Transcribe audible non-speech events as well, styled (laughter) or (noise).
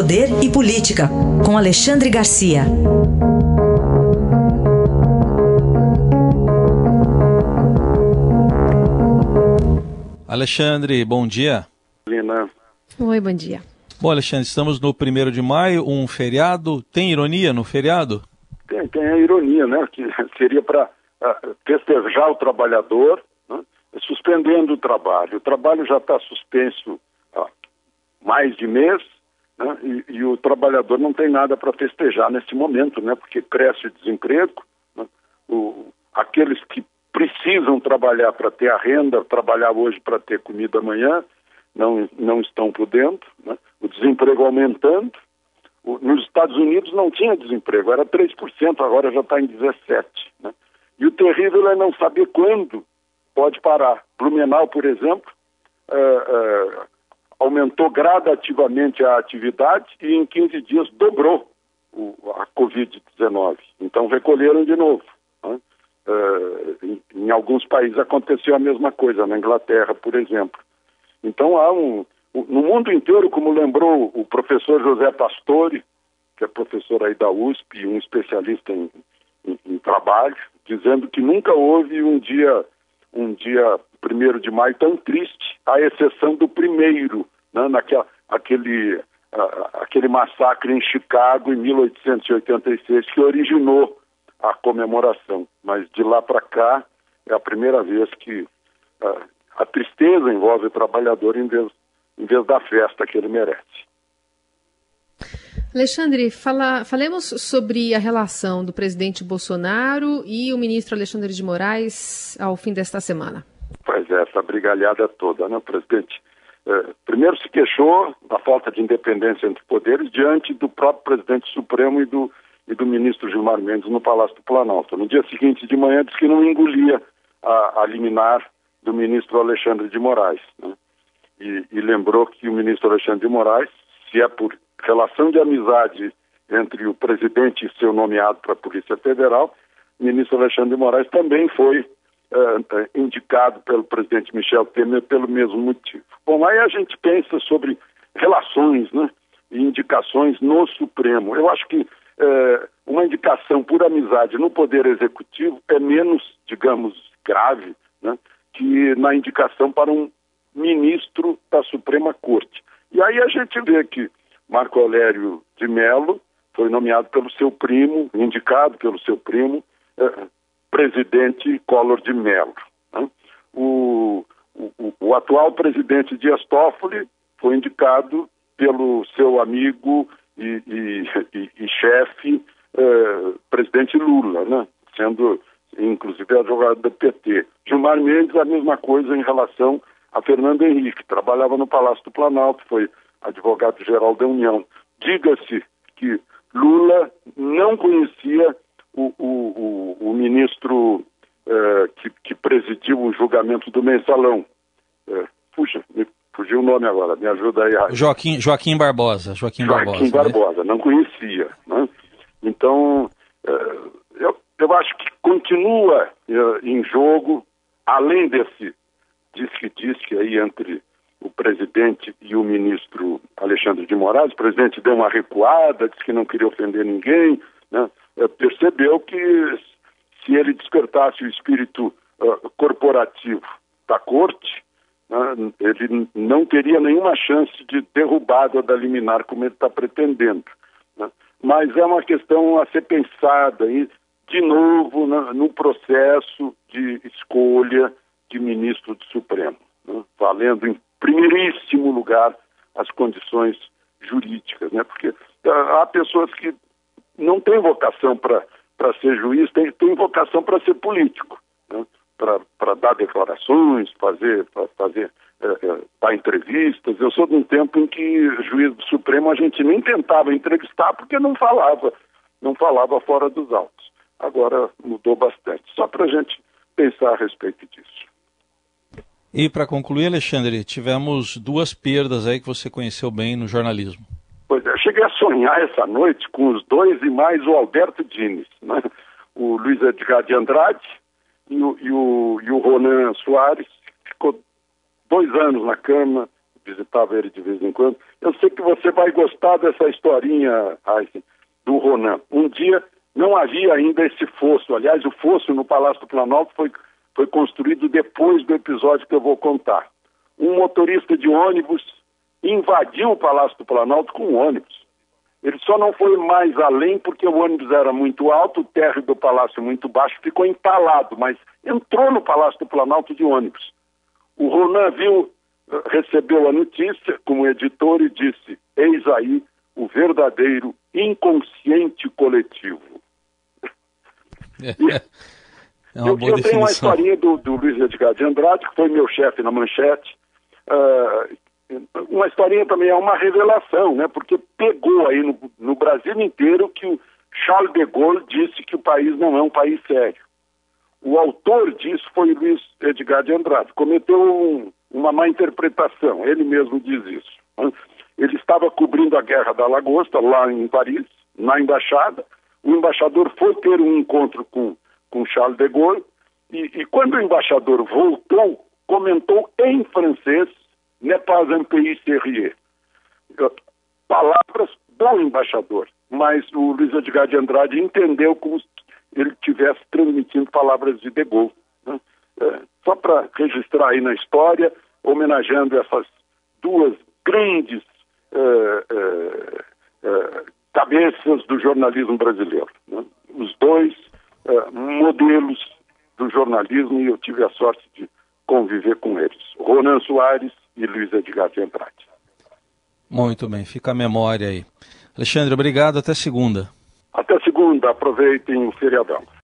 Poder e Política, com Alexandre Garcia. Alexandre, bom dia. Lina. Oi, bom dia. Bom, Alexandre, estamos no primeiro de maio, um feriado. Tem ironia no feriado? Tem, tem a ironia, né? Que (laughs) seria para uh, festejar o trabalhador, né? suspendendo o trabalho. O trabalho já está suspenso há mais de mês, né? e, e, o trabalhador não tem nada para festejar nesse momento, né? Porque cresce o desemprego. Né? O, aqueles que precisam trabalhar para ter a renda, trabalhar hoje para ter comida amanhã, não, não estão podendo, né? o desemprego aumentando. O, nos Estados Unidos não tinha desemprego, era 3%, agora já está em 17%. Né? E o terrível é não saber quando pode parar. Blumenau, por exemplo, uh, uh, aumentou gradativamente a atividade e em 15 dias dobrou o, a Covid-19. Então recolheram de novo. Né? Uh, em, em, alguns países aconteceu a mesma coisa, na Inglaterra, por exemplo. Então há um. No mundo inteiro, como lembrou o professor José Pastore, que é professor aí da USP, um especialista em, em, em trabalho, dizendo que nunca houve um dia, um dia primeiro de maio tão triste, à exceção do primeiro, né, naquela, aquele, aquele massacre em Chicago em 1886 que originou a comemoração. Mas de lá para cá é a primeira vez que uh, a tristeza envolve o trabalhador em vez, em vez da festa que ele merece. Alexandre, fala, falemos sobre a relação do presidente Bolsonaro e o ministro Alexandre de Moraes ao fim desta semana. Pois é, essa brigalhada toda, né, presidente? É, primeiro se queixou da falta de independência entre poderes diante do próprio presidente Supremo e do, e do ministro Gilmar Mendes no Palácio do Planalto. No dia seguinte de manhã disse que não engolia a, a liminar do ministro Alexandre de Moraes. Né? E, e, lembrou que o ministro Alexandre de Moraes, se é por relação de amizade entre o presidente e seu nomeado para a Polícia Federal, o ministro Alexandre de Moraes também foi uh, indicado pelo presidente Michel Temer pelo mesmo motivo. Bom, aí a gente pensa sobre relações né, e indicações no Supremo. Eu acho que uh, uma indicação por amizade no Poder Executivo é menos, digamos, grave né, que na indicação para um ministro da Suprema Corte. E aí a gente vê que Marco Aurélio de Mello foi nomeado pelo seu primo, indicado pelo seu primo, eh, presidente Collor de Mello. Né? O, o, o, atual presidente Dias Toffoli foi indicado pelo seu amigo e, e, (laughs) e, e chefe, eh, presidente Lula, né? sendo inclusive advogado do PT. Gilmar Mendes, a mesma coisa em relação a Fernando Henrique, trabalhava no Palácio do Planalto, foi advogado-geral da União. Diga-se que Lula não conhecia o, o, o, o ministro eh, que, que, presidiu o julgamento do mensalão. Eh, puxa, me fugiu o nome agora, me ajuda aí. Joaquim, Joaquim Barbosa. Joaquim, Joaquim Barbosa, Barbosa, né? não conhecia. Né? Então, eh, eu, eu acho que continua em jogo, além desse disque-disque aí entre o presidente e o ministro Alexandre de Moraes. O presidente deu uma recuada, disse que não queria ofender ninguém, né? Uh, percebeu que se ele despertasse o espírito uh, corporativo da corte, né, ele não teria nenhuma chance de derrubada da liminar como ele está pretendendo. Né? Mas é uma questão a ser pensada. E de novo no processo de escolha de ministro do Supremo, né? valendo em primeiríssimo lugar as condições jurídicas, né? porque há pessoas que não têm vocação para ser juiz, têm, têm vocação para ser político, né? para dar declarações, fazer, pra fazer é, é, dar entrevistas. Eu sou de um tempo em que juiz do Supremo a gente nem tentava entrevistar porque não falava, não falava fora dos autos agora mudou bastante. Só para a gente pensar a respeito disso. E para concluir, Alexandre, tivemos duas perdas aí que você conheceu bem no jornalismo. Pois é, eu cheguei a sonhar essa noite com os dois e mais o Alberto Dines, né? o Luiz Edgar de Andrade e o, e o, e o Ronan Soares, ficou dois anos na cama, visitava ele de vez em quando. Eu sei que você vai gostar dessa historinha, Heisen, do Ronan. Um dia não havia ainda esse fosso. Aliás, o fosso no Palácio do Planalto foi, foi construído depois do episódio que eu vou contar. Um motorista de ônibus invadiu o Palácio do Planalto com um ônibus. Ele só não foi mais além porque o ônibus era muito alto, o térreo do palácio muito baixo, ficou entalado, mas entrou no Palácio do Planalto de ônibus. O Ronan viu, recebeu a notícia como editor e disse: Eis aí o verdadeiro inconsciente coletivo. (laughs) É, eu, eu tenho uma historinha do, do Luiz Edgar de Andrade, que foi meu chefe na manchete. Uh, uma historinha também é uma revelação, né? Porque pegou aí no, no, Brasil inteiro que o Charles de Gaulle disse que o país não é um país sério. O autor disso foi Luiz Edgar de Andrade. Cometeu um, uma má interpretação, ele mesmo diz isso. Né? Ele estava cobrindo a Guerra da Lagosta, lá em Paris, na embaixada. O embaixador foi ter um encontro com, com Charles de Gaulle, e, e quando o embaixador voltou, comentou em francês n'est pas un pays sérieux. Palavras do embaixador, mas o Luiz Edgar de Andrade entendeu como se ele estivesse transmitindo palavras de De Gaulle. Né? É, só para registrar aí na história, homenageando essas duas grandes é, é, é cabeças do jornalismo brasileiro. Né? Os dois é, modelos do jornalismo e eu tive a sorte de conviver com eles. Ronan Soares e Luiz Edgar de Andrade. Muito bem, fica a memória aí. Alexandre, obrigado, até segunda. Até segunda, aproveitem o feriadão.